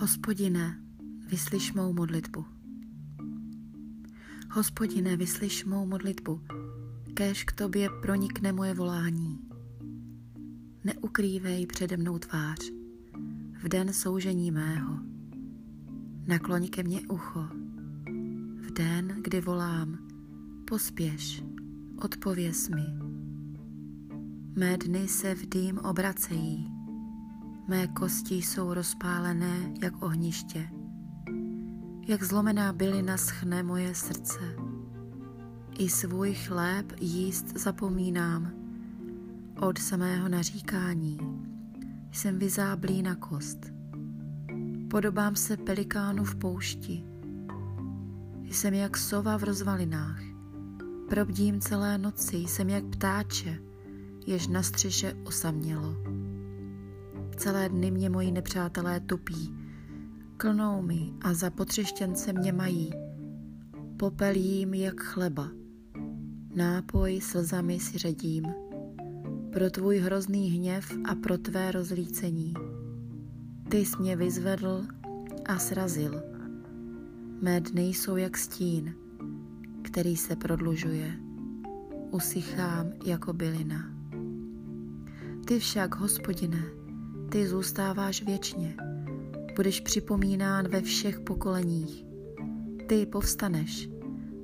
Hospodine, vyslyš mou modlitbu. Hospodine, vyslyš mou modlitbu, kéž k tobě pronikne moje volání. Neukrývej přede mnou tvář v den soužení mého. Nakloň ke mně ucho v den, kdy volám, pospěš, odpověz mi. Mé dny se v dým obracejí, Mé kosti jsou rozpálené jak ohniště. Jak zlomená bylina schne moje srdce. I svůj chléb jíst zapomínám. Od samého naříkání jsem vyzáblý na kost. Podobám se pelikánu v poušti. Jsem jak sova v rozvalinách. Probdím celé noci, jsem jak ptáče, jež na střeše osamělo. Celé dny mě moji nepřátelé tupí, klnou mi a za potřeštěnce mě mají. Popel jím jak chleba, nápoj slzami si ředím, pro tvůj hrozný hněv a pro tvé rozlícení. Ty jsi mě vyzvedl a srazil. Mé dny jsou jak stín, který se prodlužuje. Usychám jako bylina. Ty však, hospodine, ty zůstáváš věčně. Budeš připomínán ve všech pokoleních. Ty povstaneš,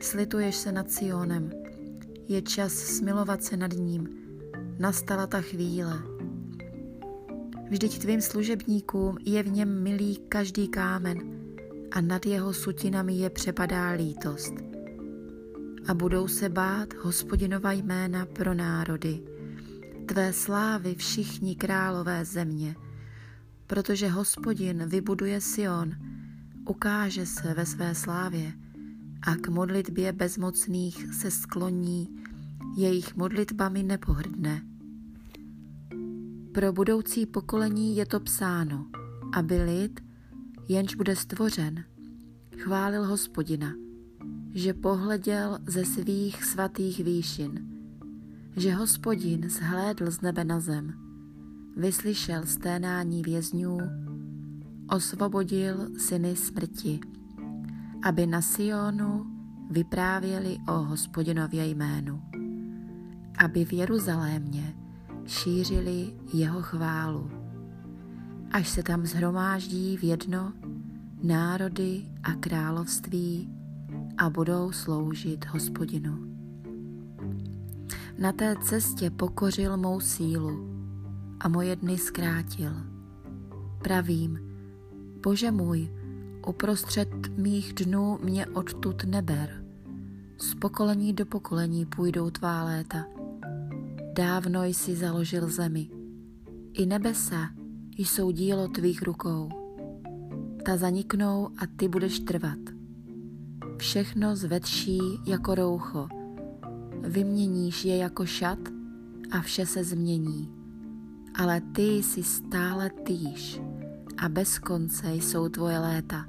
slituješ se nad Sionem. Je čas smilovat se nad ním. Nastala ta chvíle. Vždyť tvým služebníkům je v něm milý každý kámen a nad jeho sutinami je přepadá lítost. A budou se bát hospodinova jména pro národy tvé slávy všichni králové země, protože hospodin vybuduje Sion, ukáže se ve své slávě a k modlitbě bezmocných se skloní, jejich modlitbami nepohrdne. Pro budoucí pokolení je to psáno, aby lid, jenž bude stvořen, chválil hospodina, že pohleděl ze svých svatých výšin – že hospodin zhlédl z nebe na zem, vyslyšel sténání vězňů, osvobodil syny smrti, aby na Sionu vyprávěli o hospodinově jménu, aby v Jeruzalémě šířili jeho chválu, až se tam zhromáždí v jedno národy a království a budou sloužit hospodinu. Na té cestě pokořil mou sílu a moje dny zkrátil. Pravím, Bože můj, uprostřed mých dnů mě odtud neber. Z pokolení do pokolení půjdou tvá léta. Dávno jsi založil zemi. I nebesa jsou dílo tvých rukou. Ta zaniknou a ty budeš trvat. Všechno zvedší jako roucho – vyměníš je jako šat a vše se změní. Ale ty jsi stále týž a bez konce jsou tvoje léta.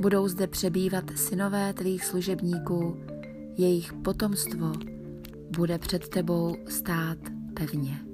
Budou zde přebývat synové tvých služebníků, jejich potomstvo bude před tebou stát pevně.